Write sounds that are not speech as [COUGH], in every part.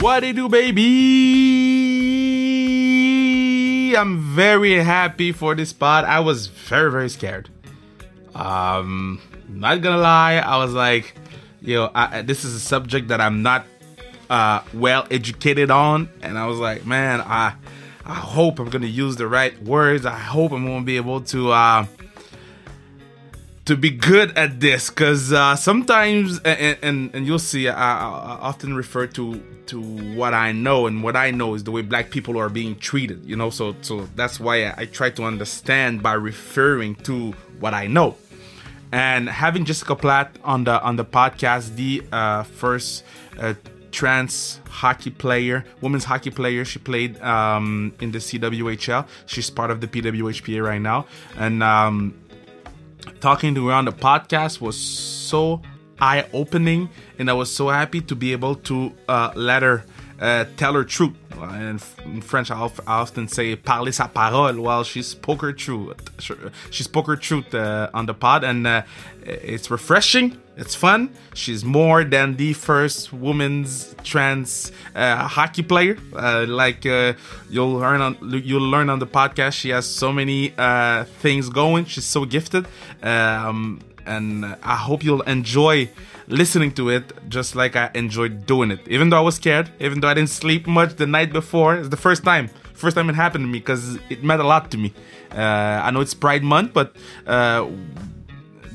What it do, baby? I'm very happy for this spot. I was very, very scared. Um, not gonna lie, I was like, yo, I, this is a subject that I'm not uh, well educated on, and I was like, man, I, I hope I'm gonna use the right words. I hope I'm gonna be able to. Uh, to be good at this because uh, sometimes and, and, and you'll see I, I, often refer to to what I know and what I know is the way black people are being treated you know so so that's why I, I try to understand by referring to what I know and having Jessica Platt on the on the podcast the uh, first uh, trans hockey player, women's hockey player. She played um, in the CWHL. She's part of the PWHPA right now, and um, talking to her on the podcast was so eye opening, and I was so happy to be able to uh, let her uh, tell her truth. In, in French, I, often say "parler sa parole." Well, she spoke her truth. She spoke her truth uh, on the pod, and uh, it's refreshing. It's fun. She's more than the first woman's trans uh, hockey player. Uh, like uh, you'll learn on you'll learn on the podcast, she has so many uh, things going. She's so gifted, um, and I hope you'll enjoy listening to it just like I enjoyed doing it. Even though I was scared, even though I didn't sleep much the night before, it's the first time. First time it happened to me because it meant a lot to me. Uh, I know it's Pride Month, but uh,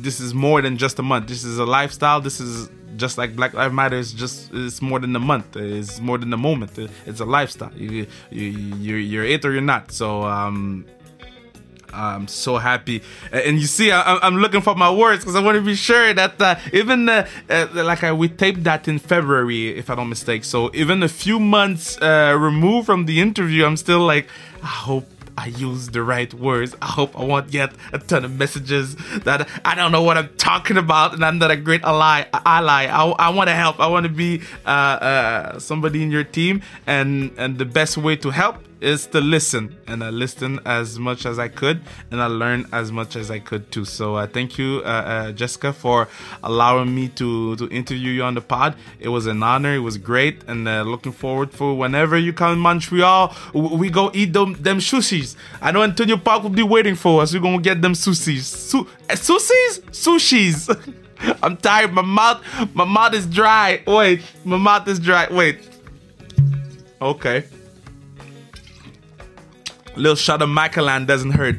this is more than just a month. This is a lifestyle. This is just like Black Lives Matter is just it's more than a month. It's more than a moment. It's a lifestyle. You, you you're, you're it or you're not. So um, I'm so happy. And you see, I, am looking for my words because I want to be sure that uh, even uh, uh, like uh, we taped that in February, if I don't mistake. So even a few months uh, removed from the interview, I'm still like, I hope I use the right words. I hope I won't get a ton of messages that I don't know what I'm talking about and I'm not a great ally. ally. I, I want to help. I want to be uh, uh, somebody in your team, and and the best way to help is to listen and I listened as much as I could and I learned as much as I could too. So uh, thank you, uh, uh, Jessica, for allowing me to to interview you on the pod. It was an honor. It was great, and uh, looking forward for whenever you come in Montreal, we go eat them them sushis. I know Antonio Park will be waiting for us. We're gonna get them sushis. Su- uh, sushis, sushis. [LAUGHS] I'm tired. My mouth, my mouth is dry. Wait, my mouth is dry. Wait. Okay little shot of Macallan doesn't hurt.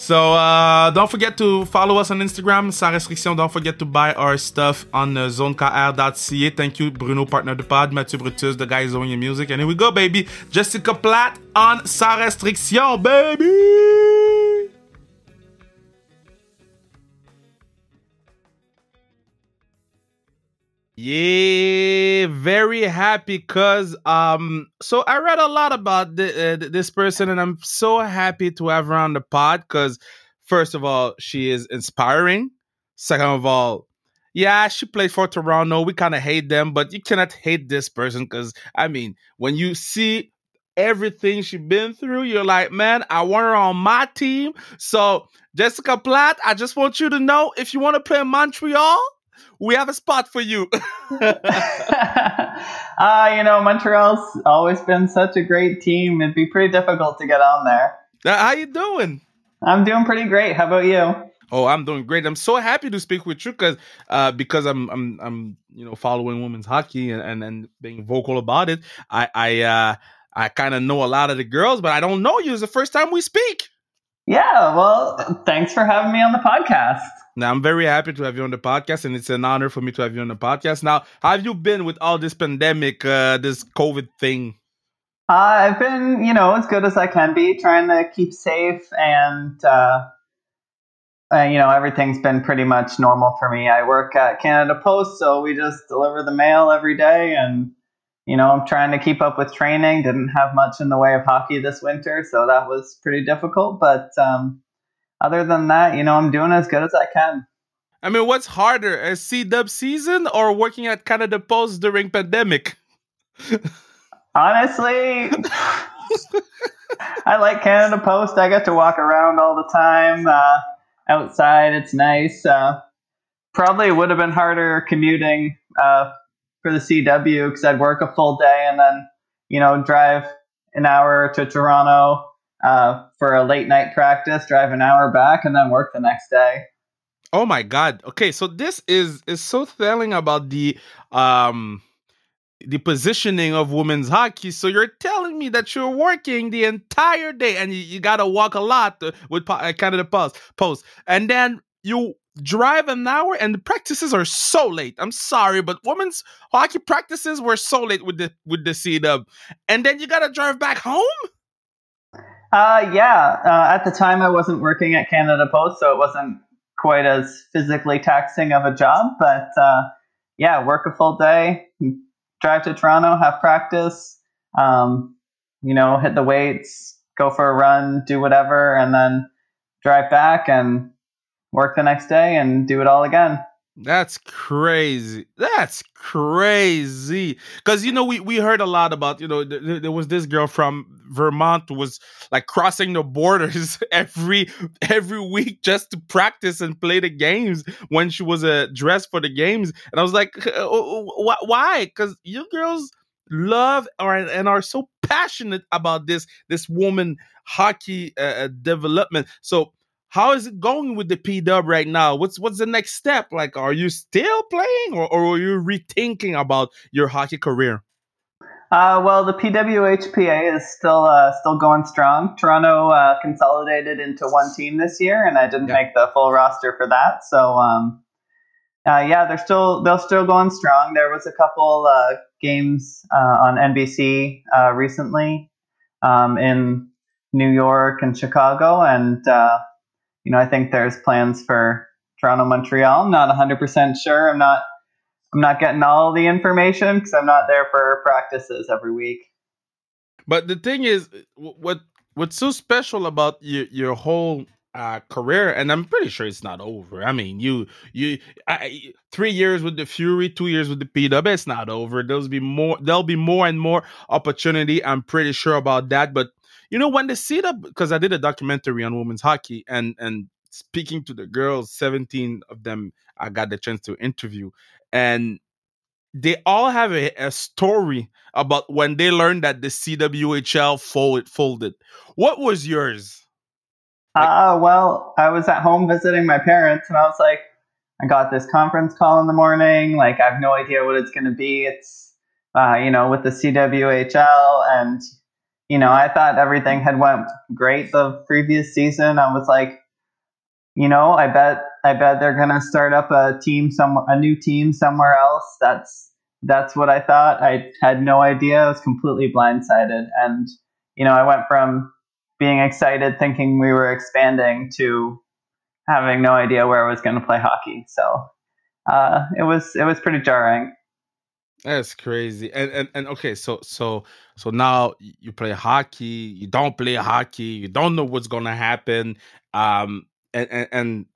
So uh, don't forget to follow us on Instagram, sans restriction. Don't forget to buy our stuff on uh, zonekr.ca. Thank you, Bruno, partner de pod, Mathieu Brutus, the guy owning your music. And here we go, baby. Jessica Platt on Sans restriction, baby. Yeah, very happy because um so I read a lot about the, uh, this person and I'm so happy to have her on the pod cuz first of all, she is inspiring. Second of all, yeah, she played for Toronto. We kind of hate them, but you cannot hate this person cuz I mean, when you see everything she's been through, you're like, "Man, I want her on my team." So, Jessica Platt, I just want you to know if you want to play in Montreal, we have a spot for you. uh, [LAUGHS] [LAUGHS] you know, Montreal's always been such a great team. It'd be pretty difficult to get on there. Uh, how you doing? I'm doing pretty great. How about you? Oh, I'm doing great. I'm so happy to speak with you because uh, because I'm I'm I'm you know following women's hockey and and, and being vocal about it. I I uh, I kind of know a lot of the girls, but I don't know you. It's the first time we speak. Yeah, well, thanks for having me on the podcast. Now, I'm very happy to have you on the podcast, and it's an honor for me to have you on the podcast. Now, how have you been with all this pandemic, uh, this COVID thing? Uh, I've been, you know, as good as I can be, trying to keep safe, and uh, uh, you know, everything's been pretty much normal for me. I work at Canada Post, so we just deliver the mail every day, and you know, I'm trying to keep up with training. Didn't have much in the way of hockey this winter, so that was pretty difficult. But um, other than that, you know, I'm doing as good as I can. I mean, what's harder, a C Dub season or working at Canada Post during pandemic? Honestly, I like Canada Post. I get to walk around all the time uh, outside. It's nice. Uh, probably would have been harder commuting uh, for the CW because I'd work a full day and then you know drive an hour to Toronto uh, for a late night practice, drive an hour back, and then work the next day. Oh my god. Okay, so this is is so telling about the um the positioning of women's hockey. So you're telling me that you're working the entire day and you, you got to walk a lot uh, with uh, Canada Post, Post, and then you drive an hour and the practices are so late. I'm sorry, but women's hockey practices were so late with the with the C Dub, and then you got to drive back home. Uh, yeah. Uh, at the time, I wasn't working at Canada Post, so it wasn't quite as physically taxing of a job. But uh, yeah, work a full day, drive to Toronto, have practice, um, you know, hit the weights, go for a run, do whatever, and then drive back and work the next day and do it all again. That's crazy. That's crazy. Because you know we we heard a lot about you know th- th- there was this girl from Vermont was like crossing the borders [LAUGHS] every every week just to practice and play the games when she was uh, dressed for the games, and I was like, why? Because you girls love or and are so passionate about this this woman hockey uh, uh development. So how is it going with the P Dub right now? What's what's the next step? Like, are you still playing, or, or are you rethinking about your hockey career? Uh, well, the PWHPA is still uh, still going strong. Toronto uh, consolidated into one team this year, and I didn't yeah. make the full roster for that. So, um, uh, yeah, they're still they're still going strong. There was a couple uh, games uh, on NBC recently um, in New York and Chicago, and you know, I think there's plans for Toronto, Montreal. I'm not 100% sure. I'm not I'm not getting all the information because I'm not there for practices every week. But the thing is, what what's so special about your your whole uh, career, and I'm pretty sure it's not over. I mean, you you I, three years with the Fury, two years with the PW, it's not over. There'll be more. There'll be more and more opportunity. I'm pretty sure about that. But you know when they see that because I did a documentary on women's hockey and and speaking to the girls, 17 of them I got the chance to interview and they all have a, a story about when they learned that the CWHL folded folded. What was yours? Like, uh, well, I was at home visiting my parents and I was like, I got this conference call in the morning. Like, I have no idea what it's going to be. It's, uh, you know, with the CWHL and you know, I thought everything had went great the previous season. I was like, you know, I bet I bet they're gonna start up a team some a new team somewhere else. That's that's what I thought. I had no idea. I was completely blindsided. And, you know, I went from being excited thinking we were expanding to having no idea where I was gonna play hockey. So uh, it was it was pretty jarring. That's crazy. And, and and okay, so so so now you play hockey, you don't play hockey, you don't know what's gonna happen. Um and and, and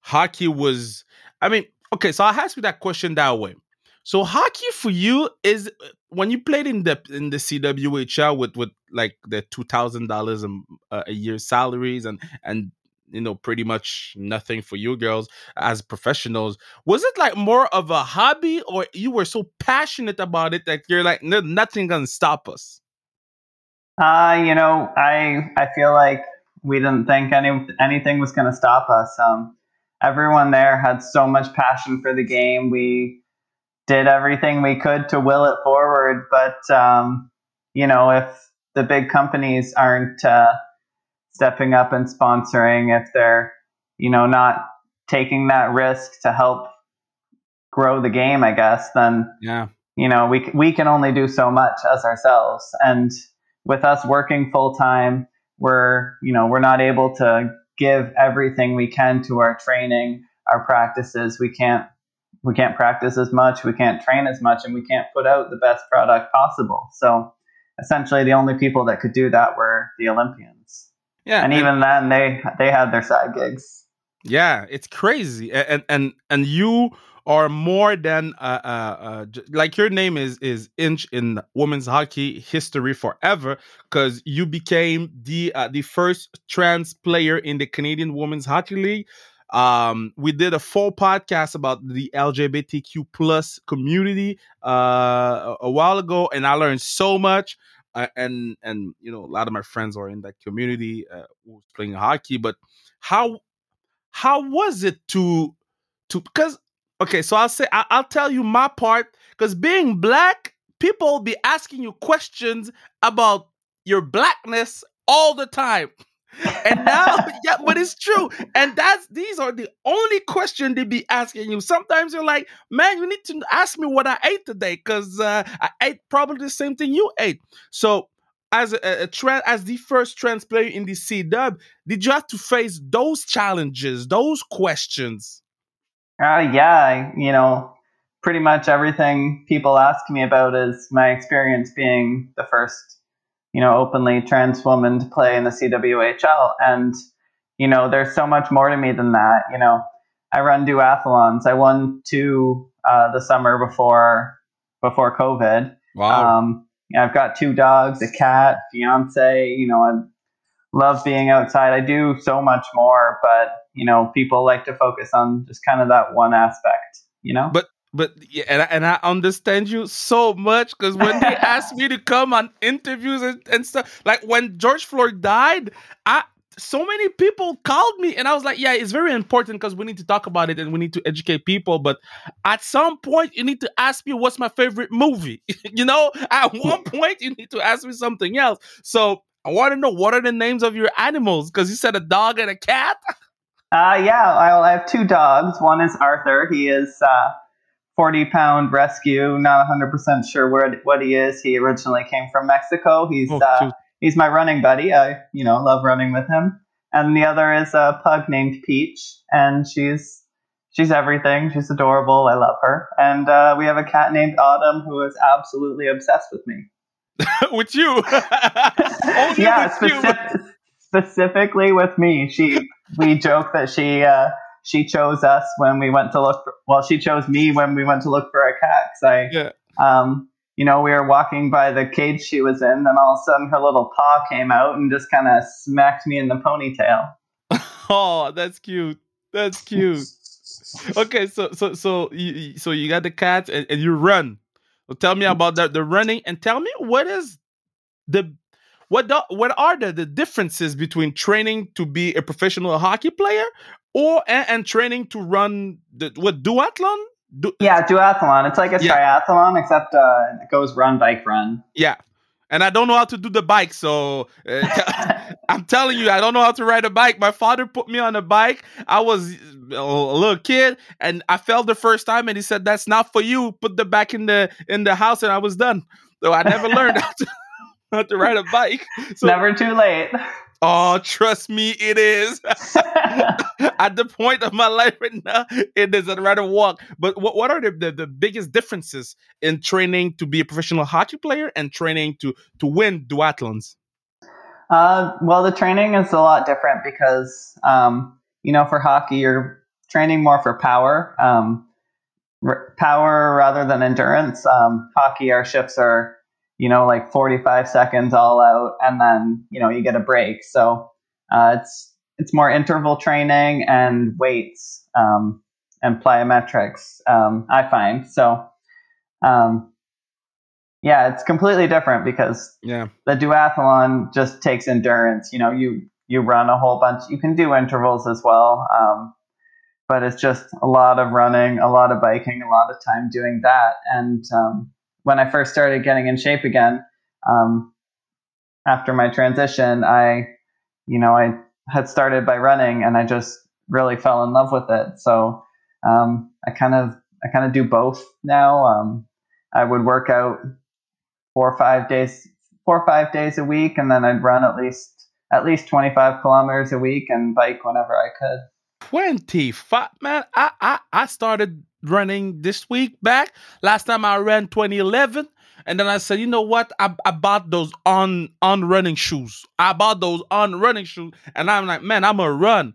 hockey was I mean, okay, so I'll ask you that question that way. So hockey for you is uh, when you played in the in the CWHL with with like the two thousand dollars a year salaries and and you know pretty much nothing for you girls as professionals. Was it like more of a hobby or you were so passionate about it that you're like no, nothing gonna stop us uh you know i i feel like we didn't think any anything was gonna stop us. Um everyone there had so much passion for the game. We did everything we could to will it forward but um you know if the big companies aren't uh, stepping up and sponsoring, if they're, you know, not taking that risk to help grow the game, I guess, then yeah, you know, we we can only do so much as ourselves. And with us working full time, we're, you know, we're not able to give everything we can to our training, our practices. We can't we can't practice as much, we can't train as much, and we can't put out the best product possible. So essentially the only people that could do that were the Olympians. Yeah, and, and even then, they they had their side gigs. Yeah, it's crazy, and and and you are more than uh, uh, uh, like your name is is inch in women's hockey history forever because you became the uh, the first trans player in the Canadian Women's Hockey League. Um, we did a full podcast about the LGBTQ plus community uh, a while ago, and I learned so much. Uh, and and you know, a lot of my friends are in that community uh, who's playing hockey. But how how was it to to because okay, so I'll say I, I'll tell you my part because being black, people will be asking you questions about your blackness all the time and now, [LAUGHS] [LAUGHS] yeah, but it's true. And that's these are the only question they be asking you. Sometimes you're like, man, you need to ask me what I ate today because uh, I ate probably the same thing you ate. So, as a, a trend, as the first trans player in the C Dub, did you have to face those challenges, those questions? Uh, yeah, you know, pretty much everything people ask me about is my experience being the first you know, openly trans woman to play in the CWHL. And, you know, there's so much more to me than that. You know, I run duathlons. I won two uh, the summer before before COVID. Wow. Um, I've got two dogs, a cat, fiance. You know, I love being outside. I do so much more, but you know, people like to focus on just kind of that one aspect. You know, but but yeah, and I, and I understand you so much because when they [LAUGHS] asked me to come on interviews and, and stuff, like when George Floyd died, I so many people called me and I was like, yeah, it's very important because we need to talk about it and we need to educate people. But at some point, you need to ask me what's my favorite movie. [LAUGHS] you know, at [LAUGHS] one point, you need to ask me something else. So I want to know what are the names of your animals because you said a dog and a cat. uh, yeah, I have two dogs. One is Arthur. He is. Uh 40 pound rescue. Not 100% sure where what he is. He originally came from Mexico. He's oh, uh, he's my running buddy. I you know love running with him. And the other is a pug named Peach, and she's she's everything. She's adorable. I love her. And uh, we have a cat named Autumn who is absolutely obsessed with me. [LAUGHS] with you? [LAUGHS] yeah, with specific, you. specifically with me. She we joke that she. Uh, she chose us when we went to look for, well she chose me when we went to look for a cat because i yeah. um you know we were walking by the cage she was in and all of a sudden her little paw came out and just kind of smacked me in the ponytail. [LAUGHS] Oh that's cute. That's cute. Okay so so so you so you got the cat and, and you run. Tell me about that the running and tell me what is the what the, what are the, the differences between training to be a professional hockey player or and, and training to run the what duathlon? Du- yeah, duathlon. It's like a yeah. triathlon except uh, it goes run bike run. Yeah. And I don't know how to do the bike, so uh, [LAUGHS] I'm telling you, I don't know how to ride a bike. My father put me on a bike. I was a little kid, and I fell the first time, and he said, "That's not for you. Put the back in the in the house," and I was done. So I never learned [LAUGHS] how to, how to ride a bike. So, never too late. Oh, trust me, it is. [LAUGHS] At the point of my life right now, it is. I'd rather walk. But what, what are the, the, the, biggest differences in training to be a professional hockey player and training to, to win duathlons? Uh, well, the training is a lot different because, um, you know, for hockey, you're training more for power, um, r- power rather than endurance. Um, hockey, our shifts are you know, like 45 seconds all out, and then you know you get a break. So uh, it's it's more interval training and weights um, and plyometrics. Um, I find so. Um, yeah, it's completely different because yeah. the duathlon just takes endurance. You know, you you run a whole bunch. You can do intervals as well, um, but it's just a lot of running, a lot of biking, a lot of time doing that, and um, when I first started getting in shape again, um, after my transition, I, you know, I had started by running and I just really fell in love with it. So um, I kind of I kind of do both now. Um, I would work out four or five days four or five days a week, and then I'd run at least at least twenty five kilometers a week and bike whenever I could. Twenty five, man. I I I started running this week back. Last time I ran 2011. And then I said, you know what? I, I bought those on on running shoes. I bought those on running shoes. And I'm like, man, I'm a run.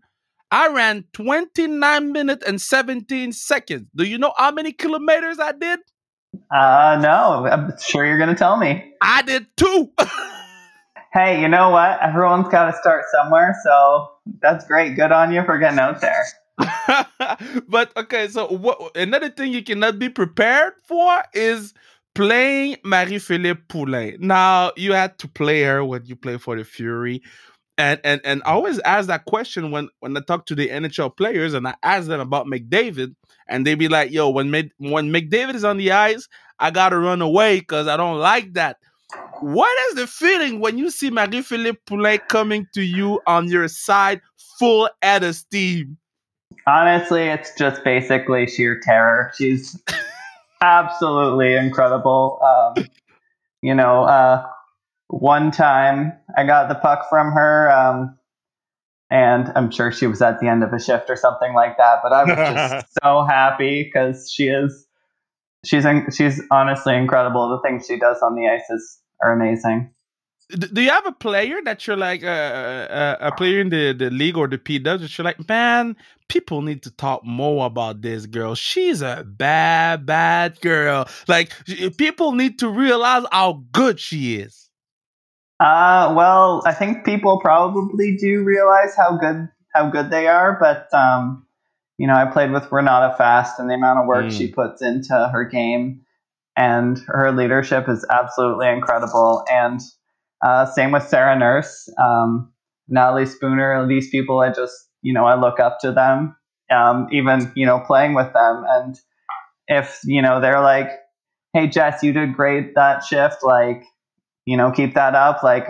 I ran 29 minutes and 17 seconds. Do you know how many kilometers I did? Uh no. I'm sure you're gonna tell me. I did two. [LAUGHS] hey, you know what? Everyone's gotta start somewhere, so that's great. Good on you for getting out there. [LAUGHS] but okay, so what another thing you cannot be prepared for is playing Marie-Philip Poulin. Now you had to play her when you play for the Fury. And and and I always ask that question when when I talk to the NHL players and I ask them about McDavid, and they be like, "Yo, when when McDavid is on the ice, I gotta run away because I don't like that." What is the feeling when you see Marie-Philip Poulin coming to you on your side, full head of steam? Honestly, it's just basically sheer terror. She's [LAUGHS] absolutely incredible. Um, you know, uh, one time I got the puck from her, um, and I'm sure she was at the end of a shift or something like that. But I was just [LAUGHS] so happy because she is, she's she's honestly incredible. The things she does on the ice is are amazing do you have a player that you're like uh, uh, a player in the, the league or the P Dubs that you're like, man, people need to talk more about this girl. She's a bad, bad girl. Like people need to realize how good she is. Uh, well, I think people probably do realize how good how good they are, but um, you know, I played with Renata Fast, and the amount of work mm. she puts into her game and her leadership is absolutely incredible. And uh, same with Sarah Nurse, um, Natalie Spooner. These people, I just you know I look up to them. Um, even you know playing with them, and if you know they're like, "Hey Jess, you did great that shift," like you know keep that up. Like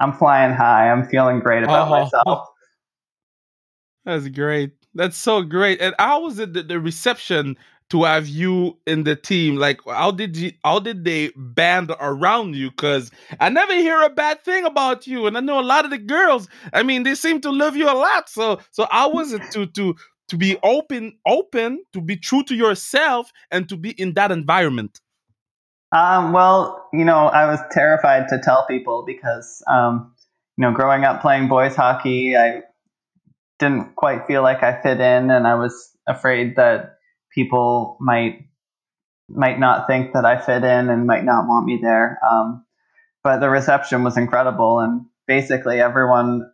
I'm flying high. I'm feeling great about oh, myself. [LAUGHS] That's great. That's so great. And how was it the, the reception to have you in the team? Like, how did you? How did they band around you? Because I never hear a bad thing about you, and I know a lot of the girls. I mean, they seem to love you a lot. So, so how was it to to to be open, open, to be true to yourself, and to be in that environment? Um, well, you know, I was terrified to tell people because, um, you know, growing up playing boys hockey, I didn't quite feel like I fit in, and I was afraid that people might might not think that I fit in and might not want me there. Um, but the reception was incredible, and basically everyone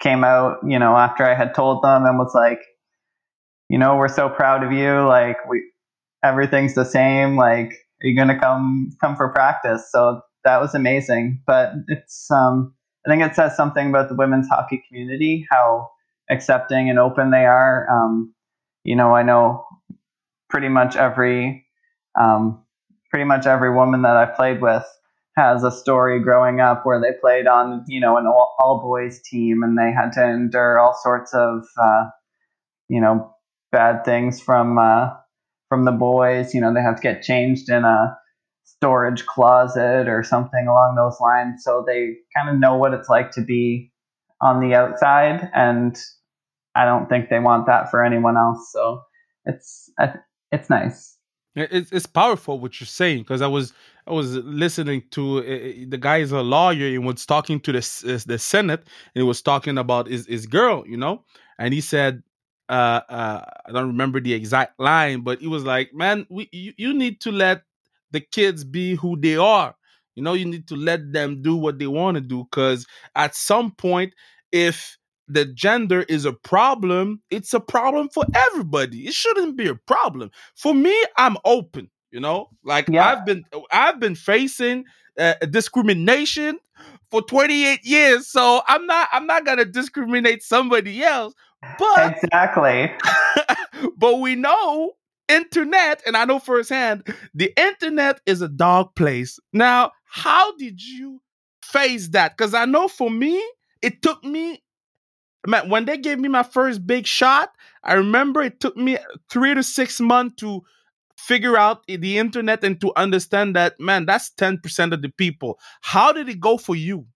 came out, you know, after I had told them and was like, you know, we're so proud of you. Like we, everything's the same. Like, are you gonna come come for practice? So that was amazing. But it's, um, I think it says something about the women's hockey community, how accepting and open they are. Um, you know, I know pretty much every um, pretty much every woman that I've played with has a story growing up where they played on you know an all, boys team and they had to endure all sorts of uh, you know bad things from uh, from the boys. You know, they have to get changed in a storage closet or something along those lines, so they kind of know what it's like to be on the outside and I don't think they want that for anyone else. So it's it's nice. It's it's powerful what you're saying because I was I was listening to uh, the guy is a lawyer and was talking to the uh, the Senate and he was talking about his his girl, you know, and he said. Uh, uh, I don't remember the exact line, but he was like, "Man, we you, you need to let the kids be who they are. You know, you need to let them do what they want to do. Because at some point, if the gender is a problem, it's a problem for everybody. It shouldn't be a problem. For me, I'm open, you know? Like yeah. I've been I've been facing uh, discrimination for 28 years, so I'm not I'm not going to discriminate somebody else. But Exactly. [LAUGHS] but we know internet and I know firsthand the internet is a dark place. Now, how did you face that? Cuz I know for me it took me man, when they gave me my first big shot, I remember it took me three to six months to figure out the internet and to understand that, man, that's 10% of the people. How did it go for you?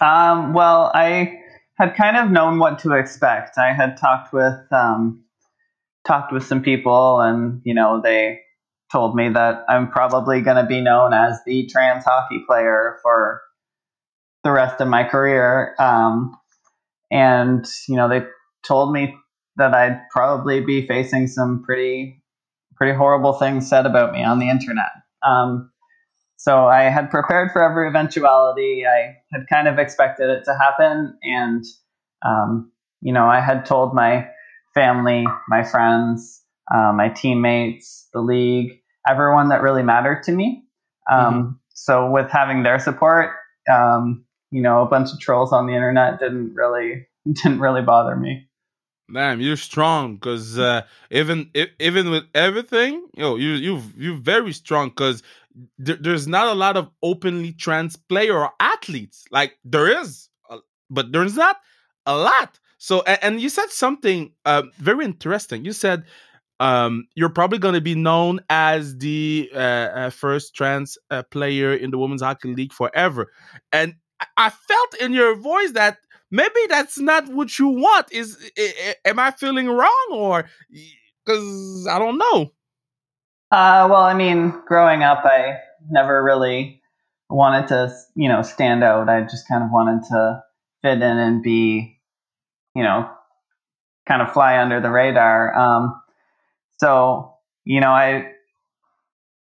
Um, well, I had kind of known what to expect. I had talked with um, talked with some people, and you know, they told me that I'm probably going to be known as the trans hockey player for the rest of my career. Um, and you know they told me that I'd probably be facing some pretty pretty horrible things said about me on the internet. Um, so I had prepared for every eventuality. I had kind of expected it to happen, and um, you know I had told my family, my friends, uh, my teammates, the league, everyone that really mattered to me. Um, mm-hmm. So with having their support, um, you know, a bunch of trolls on the internet didn't really [LAUGHS] didn't really bother me. Damn, you're strong because uh, even even with everything, you you you you're very strong because th- there's not a lot of openly trans player or athletes. Like there is, uh, but there's not a lot. So and, and you said something uh, very interesting. You said um, you're probably going to be known as the uh, uh, first trans uh, player in the women's hockey league forever, and I felt in your voice that maybe that's not what you want. Is am I feeling wrong or because I don't know? Uh, well, I mean, growing up, I never really wanted to, you know, stand out. I just kind of wanted to fit in and be, you know, kind of fly under the radar. Um, so, you know, I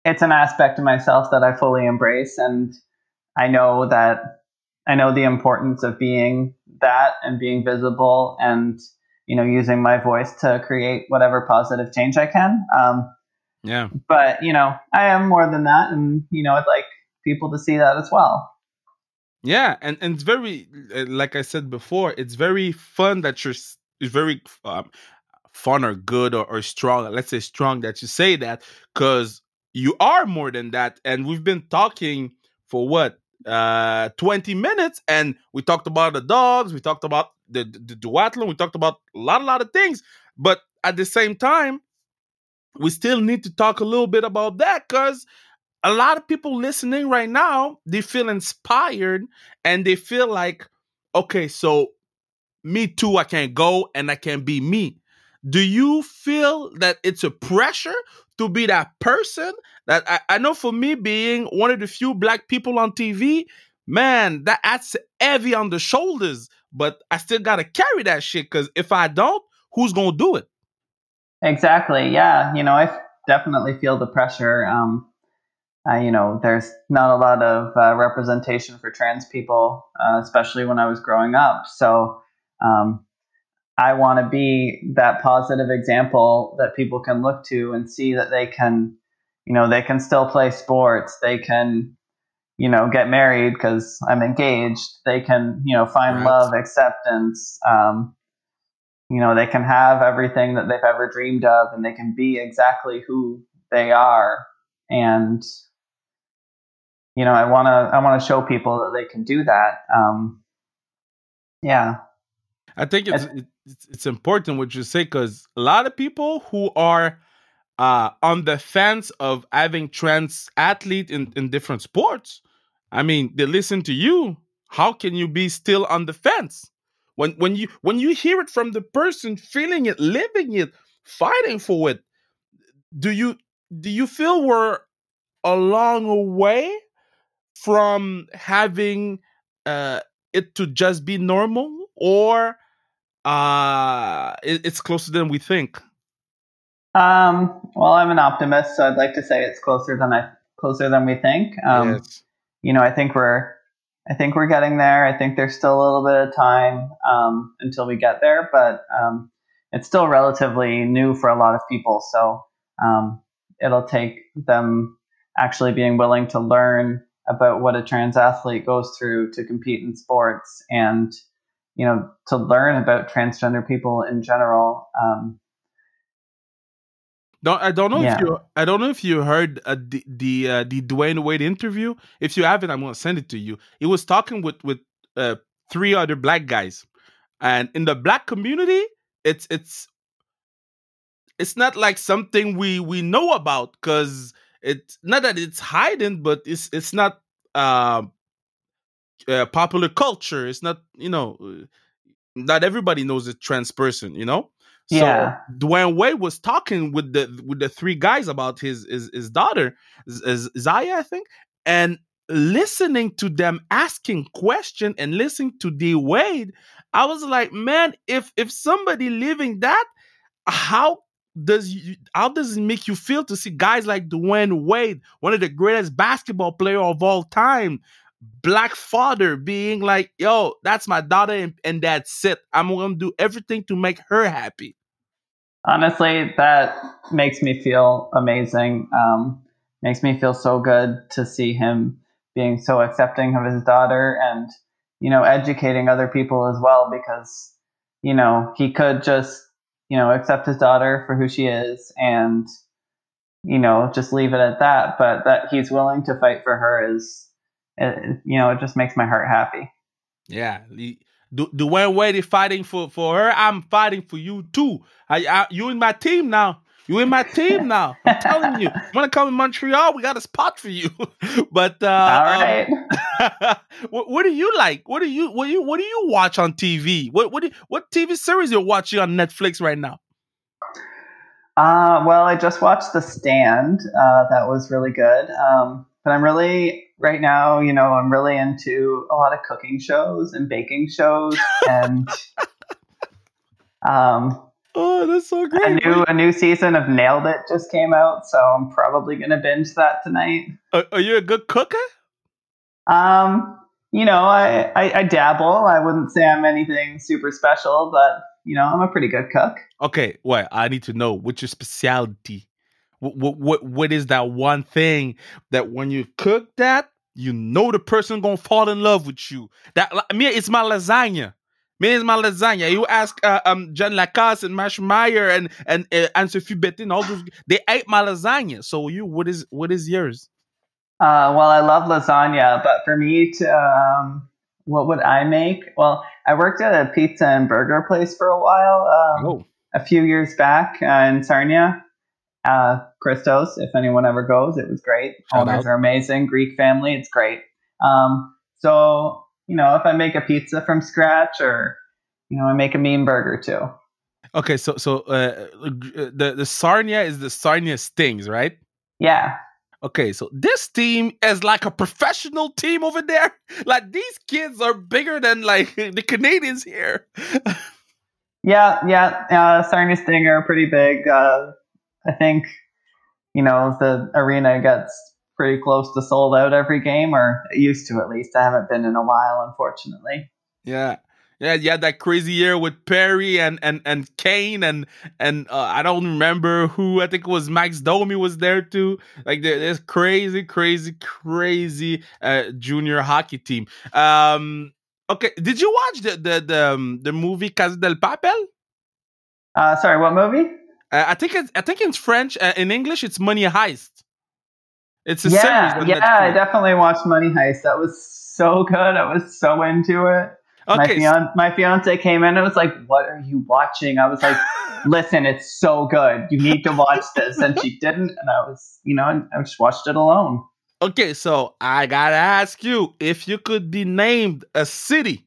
it's an aspect of myself that I fully embrace, and I know that I know the importance of being that and being visible and you know using my voice to create whatever positive change I can. Um, yeah. But you know, I am more than that, and you know, I'd like people to see that as well. Yeah, and and it's very uh, like I said before, it's very fun that you're it's very um, fun or good or, or strong. Let's say strong that you say that because you are more than that, and we've been talking for what uh 20 minutes and we talked about the dogs we talked about the, the, the duathlon we talked about a lot a lot of things but at the same time we still need to talk a little bit about that because a lot of people listening right now they feel inspired and they feel like okay so me too i can go and i can be me. Do you feel that it's a pressure to be that person that I, I know for me being one of the few black people on tv man that adds heavy on the shoulders but i still gotta carry that shit because if i don't who's gonna do it Exactly. Yeah. You know, I definitely feel the pressure. Um, you know, there's not a lot of uh, representation for trans people, uh, especially when I was growing up. So um, I want to be that positive example that people can look to and see that they can, you know, they can still play sports. They can, you know, get married because I'm engaged. They can, you know, find right. love, acceptance. Um, you know they can have everything that they've ever dreamed of and they can be exactly who they are and you know i want to i want to show people that they can do that um yeah i think it's it's, it's important what you say because a lot of people who are uh on the fence of having trans athlete in in different sports i mean they listen to you how can you be still on the fence? When when you when you hear it from the person feeling it living it fighting for it do you do you feel we're a long way from having uh it to just be normal? Or uh it, it's closer than we think um well i'm an optimist so i'd like to say it's closer than i closer than we think um yes. you know i think we're I think we're getting there. I think there's still a little bit of time um, until we get there, but um, it's still relatively new for a lot of people. So um, it'll take them actually being willing to learn about what a trans athlete goes through to compete in sports and you know to learn about transgender people in general um, don't I don't know yeah. if you I don't know if you heard uh, the the uh, the Dwyane Wade interview. If you haven't, I'm gonna send it to you. He was talking with with uh, three other black guys, and in the black community, it's it's it's not like something we we know about because it's not that it's hiding, but it's it's not uh, uh, popular culture. It's not you know not everybody knows a trans person. You know, so yeah. Dwyane Wade was talking with the with the three guys about his his, his daughter, Zaya, I think, and listening to them asking question and listening to D Wade, I was like, man, if if somebody living that, how does you, how does it make you feel to see guys like Dwyane Wade, one of the greatest basketball player of all time, black father being like, yo, that's my daughter and, and that's it. I'm gonna do everything to make her happy. honestly, that makes me feel amazing. Um, makes me feel so good to see him being so accepting of his daughter and you know educating other people as well because you know he could just you know accept his daughter for who she is and you know just leave it at that but that he's willing to fight for her is it, you know it just makes my heart happy yeah the, the one way they fighting for for her i'm fighting for you too I, I you in my team now you in my team [LAUGHS] now. I'm telling you. You want to come in Montreal? We got a spot for you. [LAUGHS] but uh, all right. Um, [LAUGHS] what, what, do you like? What do you what do you what do you watch on TV? What what do, what TV series you're watching on Netflix right now? Uh, well, I just watched The Stand. Uh, that was really good. Um, but I'm really right now, you know, I'm really into a lot of cooking shows and baking shows [LAUGHS] and um Oh, that's so great. A new a new season of Nailed It just came out, so I'm probably gonna binge that tonight. Are, are you a good cooker? Um, you know, I, I, I dabble. I wouldn't say I'm anything super special, but you know, I'm a pretty good cook. Okay, wait. I need to know what's your specialty. What what what, what is that one thing that when you cook that you know the person gonna fall in love with you? That mean, it's my lasagna. Me is my lasagna. You ask uh, um John Lacasse and Mash Meyer and and uh, and Sophie Bettin, all those they ate my lasagna. So you, what is what is yours? Uh, well, I love lasagna, but for me to um, what would I make? Well, I worked at a pizza and burger place for a while. Um, oh. A few years back uh, in Sarnia, uh, Christos. If anyone ever goes, it was great. Shout Owners out. are amazing. Greek family, it's great. Um, so you know, if I make a pizza from scratch or, you know, I make a mean burger too. Okay, so so uh, the the Sarnia is the Sarnia Stings, right? Yeah. Okay, so this team is like a professional team over there. [LAUGHS] Like these kids are bigger than like [LAUGHS] the Canadians here. [LAUGHS] yeah, yeah. Uh, Sarnia Sting are pretty big. Uh, I think you know the arena gets pretty close to sold out every game, or used to at least. I haven't been in a while, unfortunately. Yeah. Yeah, yeah, that crazy year with Perry and and and Kane and and uh, I don't remember who. I think it was Max Domi was there too. Like there's crazy, crazy, crazy uh, junior hockey team. Um, okay, did you watch the the the, um, the movie Casa del Papel? Uh, sorry, what movie? Uh, I think it's I think in French. Uh, in English, it's Money Heist. It's a yeah, series. Yeah, I definitely watched Money Heist. That was so good. I was so into it. Okay. My, fian- my fiance came in and was like, What are you watching? I was like, [LAUGHS] Listen, it's so good. You need to watch this. And she didn't. And I was, you know, I just watched it alone. Okay, so I gotta ask you if you could be named a city.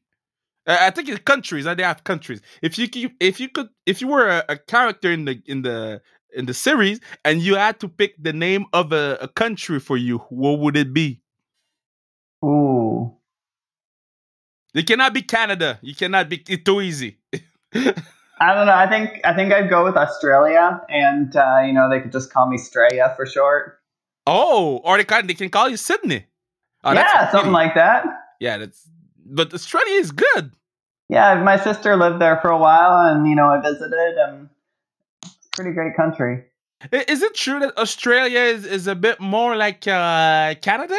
I think it's countries. I have countries. If you keep, if you could, if you were a, a character in the in the in the series and you had to pick the name of a, a country for you, what would it be? Ooh. It cannot be Canada. You cannot be it's too easy. I don't know. I think I think I'd go with Australia, and uh, you know they could just call me Straya for short. Oh, or they can they can call you Sydney. Oh, yeah, something like that. Yeah, that's but Australia is good. Yeah, my sister lived there for a while, and you know I visited, and it's a pretty great country. Is it true that Australia is, is a bit more like uh, Canada?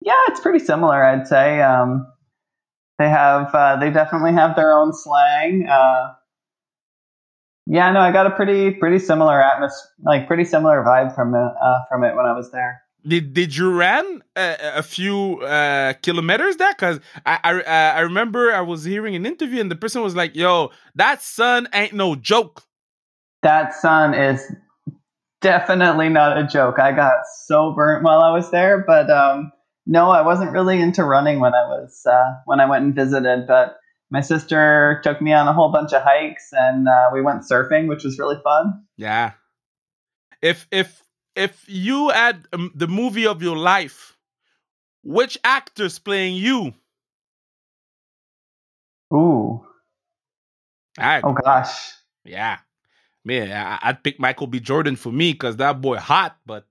Yeah, it's pretty similar, I'd say. Um, they have, uh, they definitely have their own slang. Uh, yeah, no, I got a pretty, pretty similar atmosphere, like pretty similar vibe from it, uh, from it when I was there. Did Did you run a, a few uh, kilometers there? Cause I I, I remember I was hearing an interview and the person was like, "Yo, that sun ain't no joke." that sun is definitely not a joke. I got so burnt while I was there, but um, no, I wasn't really into running when I was uh, when I went and visited. But my sister took me on a whole bunch of hikes, and uh, we went surfing, which was really fun. Yeah. If if if you had um, the movie of your life, which actor's playing you? Ooh. oh gosh. Yeah man, I, would pick Michael B. Jordan for me because that boy hot, but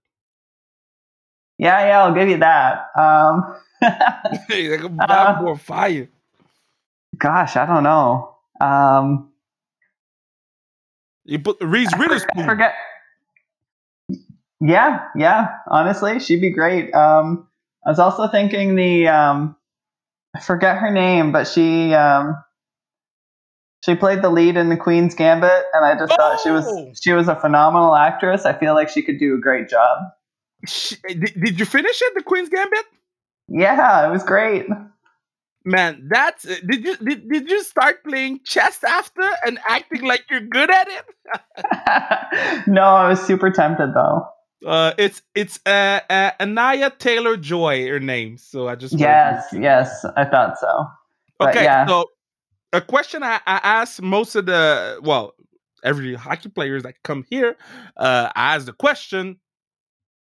yeah, yeah, I'll give you that. Um, [LAUGHS] [LAUGHS] that uh, boy fire. Gosh, I don't know. Um, You put Reese Witherspoon. Forget. Yeah, yeah. Honestly, she'd be great. Um, I was also thinking the um, I forget her name, but she um, she played the lead in the Queen's Gambit, and I just oh! thought she was oh! she was a phenomenal actress. I feel like she could do a great job. She, did, did you finish it, the Queen's Gambit? Yeah, it was great. Man, that's uh, did you did, did you start playing chess after and acting like you're good at it? [LAUGHS] [LAUGHS] no, I was super tempted though. Uh, it's it's uh, uh, Anya Taylor Joy, her name. So I just yes, yes, I thought so. okay, yeah. so a question I, I ask most of the well, every hockey players that come here, uh, I ask the question: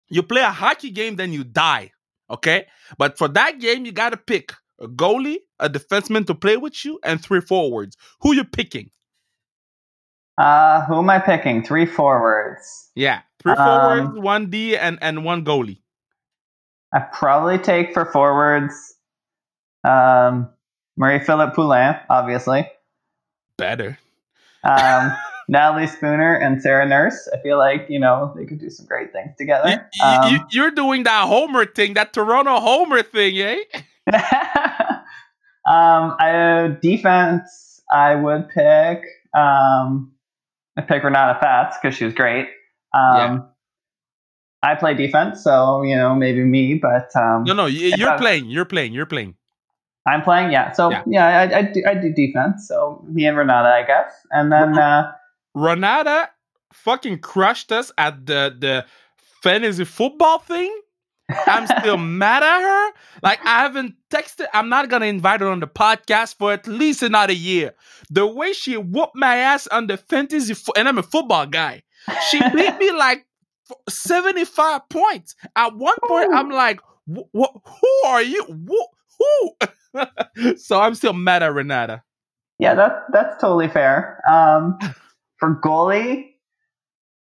You play a hockey game, then you die. Okay, but for that game, you got to pick a goalie, a defenseman to play with you, and three forwards. Who you picking? Uh, who am I picking? Three forwards. Yeah, three forwards, um, one D, and and one goalie. I probably take for forwards. Um, Marie-Philip Poulin, obviously. Better. Um, [LAUGHS] Natalie Spooner and Sarah Nurse. I feel like you know they could do some great things together. You, um, you, are doing that Homer thing, that Toronto Homer thing, eh? [LAUGHS] um, I defense. I would pick. Um, I pick Renata Fast because she was great. Um, yeah. I play defense, so you know maybe me, but um, no, no, you're playing. You're playing. You're playing. I'm playing, yeah. So yeah, yeah I, I, do, I do defense. So me and Renata, I guess, and then uh, Renata fucking crushed us at the the fantasy football thing. I'm still [LAUGHS] mad at her. Like I haven't texted. I'm not gonna invite her on the podcast for at least another year. The way she whooped my ass on the fantasy, fo- and I'm a football guy. She beat me like 75 points. At one point, I'm like, Who are you? Who?" [LAUGHS] so I'm still mad at Renata. Yeah, that's that's totally fair. Um, for goalie,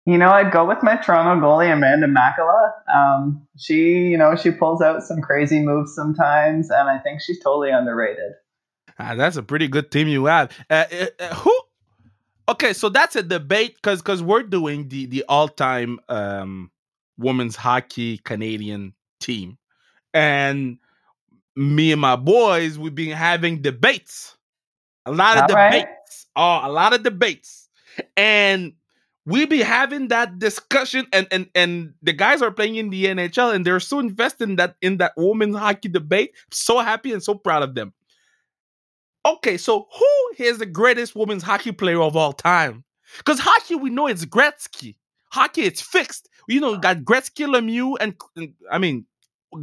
you know, I'd go with my Toronto goalie Amanda Makela. Um, she, you know, she pulls out some crazy moves sometimes, and I think she's totally underrated. Ah, that's a pretty good team you have. Uh, uh, uh who? Okay, so that's a debate because because we're doing the the all time um, women's hockey Canadian team, and me and my boys we've been having debates, a lot of all debates, right. oh, a lot of debates, and we be having that discussion and and and the guys are playing in the NHL and they're so invested in that in that women's hockey debate. So happy and so proud of them. Okay, so who is the greatest women's hockey player of all time? Because hockey, we know it's Gretzky. Hockey, it's fixed. You know, got Gretzky, Lemieux, and, and I mean,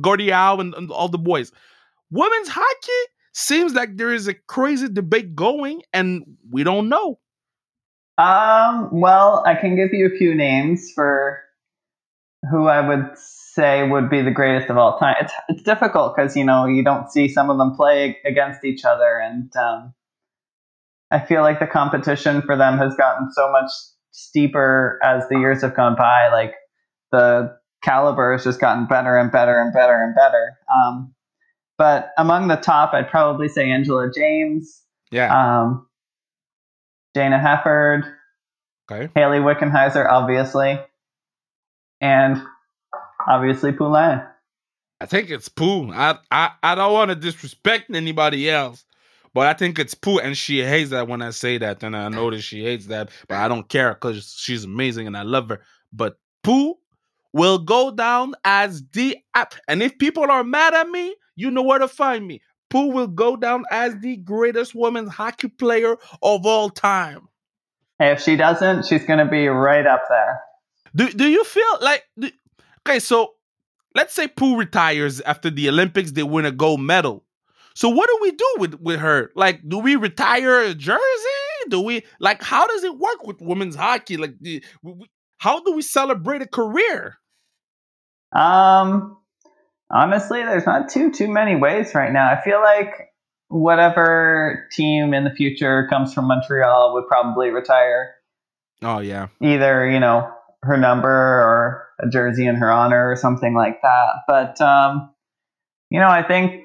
Gordie Howe and, and all the boys. Women's hockey seems like there is a crazy debate going, and we don't know. Um, well, I can give you a few names for who I would say would be the greatest of all time. It's it's difficult because you know you don't see some of them play against each other, and um, I feel like the competition for them has gotten so much steeper as the years have gone by. Like the caliber has just gotten better and better and better and better. Um, but among the top, I'd probably say Angela James. Yeah. Um, Jayna Hefford, okay. Hayley Wickenheiser, obviously, and obviously Poulin. I think it's Pooh. I I, I don't want to disrespect anybody else, but I think it's Pooh, and she hates that when I say that, and I know that she hates that, but I don't care because she's amazing and I love her. But Pooh will go down as the and if people are mad at me, you know where to find me. Pooh will go down as the greatest women's hockey player of all time. If she doesn't, she's going to be right up there. Do Do you feel like? Do, okay, so let's say Pooh retires after the Olympics. They win a gold medal. So what do we do with with her? Like, do we retire a jersey? Do we like? How does it work with women's hockey? Like, we, how do we celebrate a career? Um, Honestly, there's not too too many ways right now. I feel like whatever team in the future comes from Montreal would probably retire. Oh yeah. Either, you know, her number or a jersey in her honor or something like that. But um, you know, I think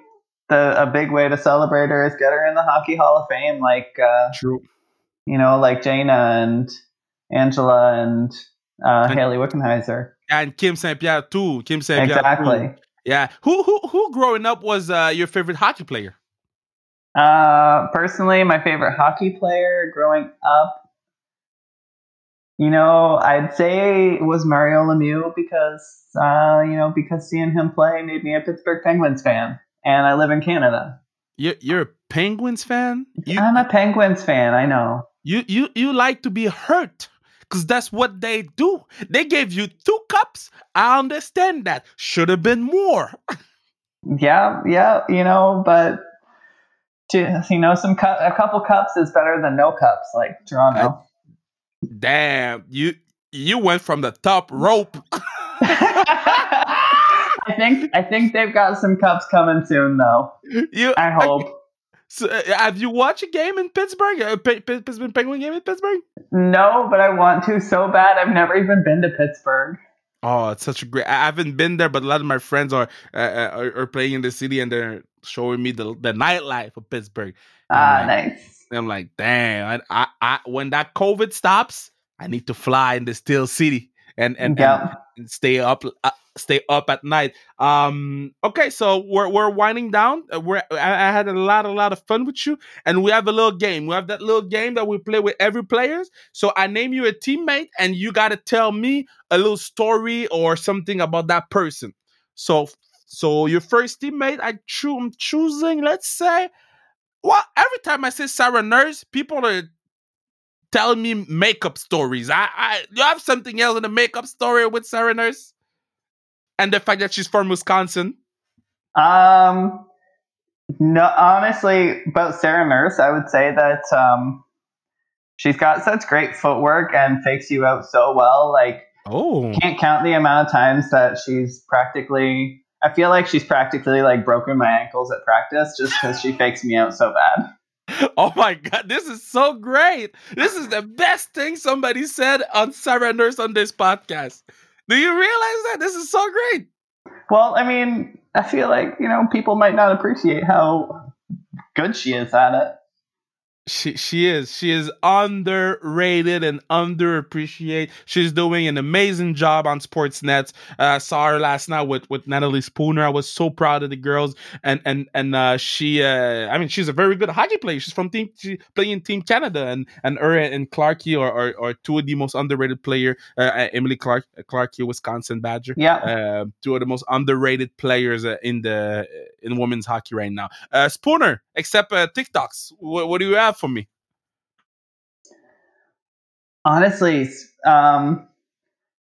the a big way to celebrate her is get her in the Hockey Hall of Fame like uh, True. You know, like Jayna and Angela and uh, Hayley Wickenheiser. And Kim St. Pierre too. Kim St. Pierre. Exactly. Too. Yeah. Who who who growing up was uh, your favorite hockey player? Uh, personally, my favorite hockey player growing up, you know, I'd say it was Mario Lemieux because, uh, you know, because seeing him play made me a Pittsburgh Penguins fan, and I live in Canada. You're, you're a Penguins fan. You, I'm a Penguins fan. I know. You you you like to be hurt because that's what they do. They gave you two cups. I understand that. Should have been more. yeah, yeah, you know, but to, you know, some cu- a couple cups is better than no cups, like Toronto. Uh, damn, you you went from the top rope. [LAUGHS] I think I think they've got some cups coming soon, though. You, I hope. So, uh, have you watched a game in Pittsburgh? A P- P- Pittsburgh Penguin game in Pittsburgh? No, but I want to so bad. I've never even been to Pittsburgh. Oh, it's such a great. I haven't been there, but a lot of my friends are uh, uh are, are, playing in the city, and they're showing me the the nightlife of Pittsburgh. ah, like, nice. I'm like, damn! I, I, I, when that COVID stops, I need to fly in the Steel City and and, yep. and, and stay up uh, stay up at night. Um, okay, so we're we're winding down. Uh, we're I, I, had a lot a lot of fun with you, and we have a little game. We have that little game that we play with every players. So I name you a teammate, and you got to tell me a little story or something about that person. So so your first teammate, I cho- I'm choosing. Let's say, well, every time I say Sarah Nurse, people are telling me makeup stories. I, I you have something else in the makeup story with Sarah Nurse? and the fact that she's from Wisconsin? Um, no, honestly, about Sarah Nurse, I would say that um, she's got such great footwork and fakes you out so well. Like, oh, can't count the amount of times that she's practically. I feel like she's practically like broken my ankles at practice just because she fakes me out so bad. [LAUGHS] Oh my god, this is so great! This is the best thing somebody said on Sarah Nurse on this podcast. Do you realize that? This is so great. Well, I mean, I feel like, you know, people might not appreciate how good she is at it. She she is she is underrated and underappreciated. She's doing an amazing job on Sportsnet. Uh, saw her last night with with Natalie Spooner. I was so proud of the girls, and and and uh, she uh, I mean she's a very good hockey player. She's from team she playing Team Canada, and and her and Clarkie are, are, are two of the most underrated player. Uh, uh Emily Clark Clarkie, Wisconsin Badger. Yeah, uh, two of the most underrated players uh, in the in women's hockey right now. Spooner, except TikToks. What, what do you have for me? Honestly, um,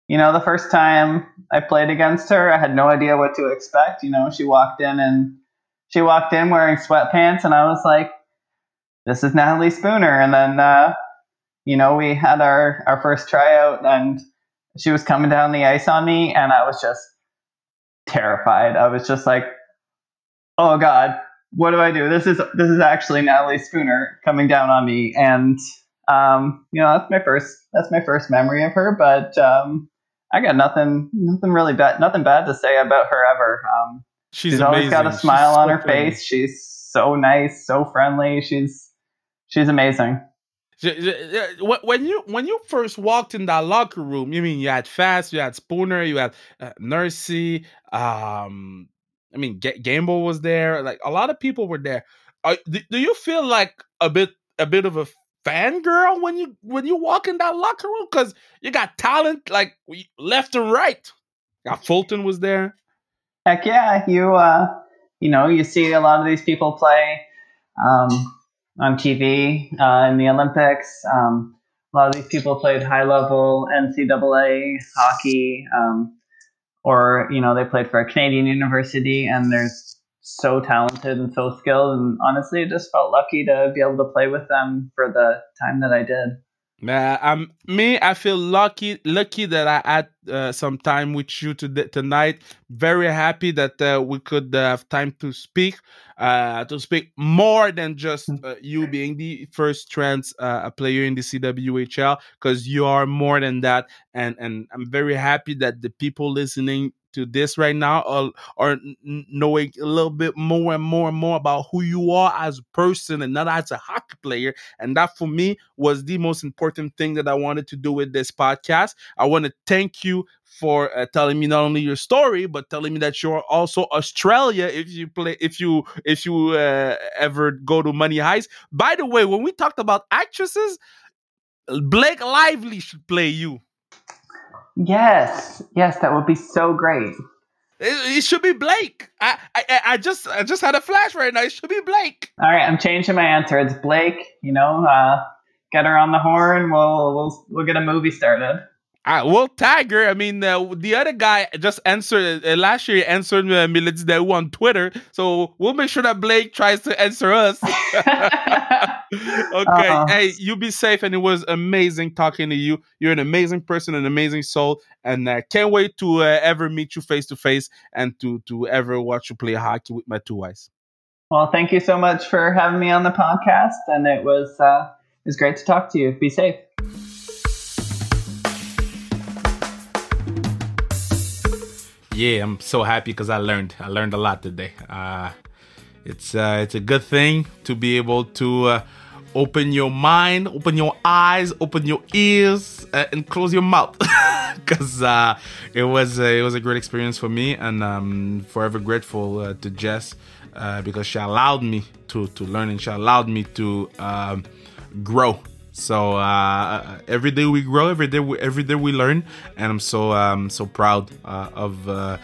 you know, the first time I played against her, I had no idea what to expect. You know, she walked in and she walked in wearing sweatpants, and I was like, "This is Natalie Spooner." And then, uh, you know, we had our our first tryout, and she was coming down the ice on me, and I was just terrified. I was just like, "Oh God, what do I do? This is this is actually Natalie Spooner coming down on me, and um, you know that's my first that's my first memory of her. But um, I got nothing nothing really bad nothing bad to say about her ever. Um, she's, she's always got a smile on her face. She's so nice, so friendly. She's she's amazing. When you when you first walked in that locker room, you mean you had Fast, you had Spooner, you had uh, Nursey, um, I mean, G- Gamble was there. Like a lot of people were there. Are, do, do you feel like a bit a bit of a fangirl when you when you walk in that locker room? Because you got talent like left and right. Got Fulton was there. Heck yeah, you uh, you know you see a lot of these people play um, on TV uh, in the Olympics. Um, a lot of these people played high level NCAA hockey. Um, or you know they played for a Canadian university and they're so talented and so skilled and honestly I just felt lucky to be able to play with them for the time that I did. Uh, um, me, I feel lucky, lucky that I had uh, some time with you to, tonight. Very happy that uh, we could uh, have time to speak, uh, to speak more than just mm. uh, you being the first trans uh, player in the CWHL, because you are more than that. And and I'm very happy that the people listening to this right now, or or knowing a little bit more and more and more about who you are as a person and not as a hockey player. And that for me was the most important thing that I wanted to do with this podcast. I want to thank you for uh, telling me not only your story but telling me that you're also Australia if you play if you if you uh, ever go to Money Heist. By the way, when we talked about actresses, Blake Lively should play you. Yes, yes, that would be so great. It, it should be Blake. I, I I just I just had a flash right now. It should be Blake. All right, I'm changing my answer. It's Blake. You know, uh, get her on the horn. We'll we'll we'll get a movie started. Uh, well, Tiger. I mean, uh, the other guy just answered uh, last year. He answered uh, Militz Deu on Twitter, so we'll make sure that Blake tries to answer us. [LAUGHS] [LAUGHS] okay, uh-huh. hey, you be safe, and it was amazing talking to you. You're an amazing person, an amazing soul, and uh, can't wait to uh, ever meet you face to face and to to ever watch you play hockey with my two eyes. Well, thank you so much for having me on the podcast, and it was uh, it was great to talk to you. Be safe. Yeah, I'm so happy because I learned. I learned a lot today. Uh, it's uh, it's a good thing to be able to uh, open your mind, open your eyes, open your ears, uh, and close your mouth. [LAUGHS] Because uh, it was it was a great experience for me, and I'm forever grateful uh, to Jess because she allowed me to to learn and she allowed me to um, grow so uh, every day we grow, every day we, every day we learn, and I'm so um, so proud uh, of uh,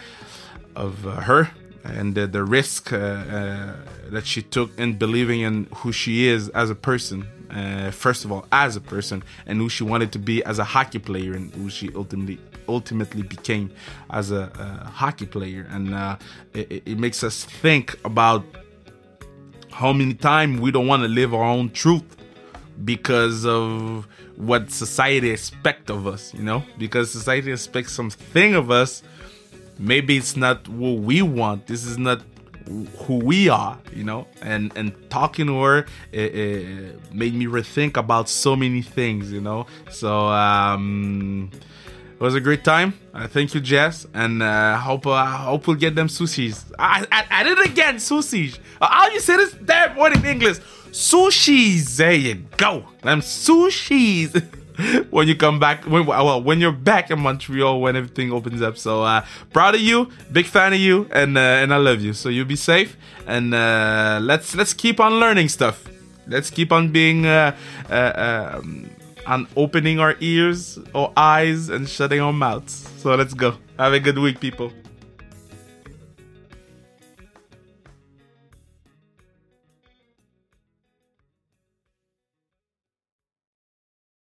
of her and the, the risk uh, uh, that she took in believing in who she is as a person. Uh, first of all, as a person, and who she wanted to be as a hockey player, and who she ultimately ultimately became as a, a hockey player, and it, it makes us think about how many times we don't want to live our own truth because of what society expect of us, you know? Because society expects something of us. Maybe it's not what we want. This is not who we are, you know? And and talking to her it, it made me rethink about so many things, you know? So um it was a great time. Uh, thank you, Jess, and uh, hope uh, hope we'll get them sushis. I, I, I did it again, sushis. All you said this damn word in English. Sushis. There you go. Them sushis. [LAUGHS] when you come back, when, well, when you're back in Montreal, when everything opens up. So uh, proud of you, big fan of you, and uh, and I love you. So you be safe, and uh, let's let's keep on learning stuff. Let's keep on being uh, uh, um, on opening our ears or eyes and shutting our mouths. So let's go. Have a good week, people.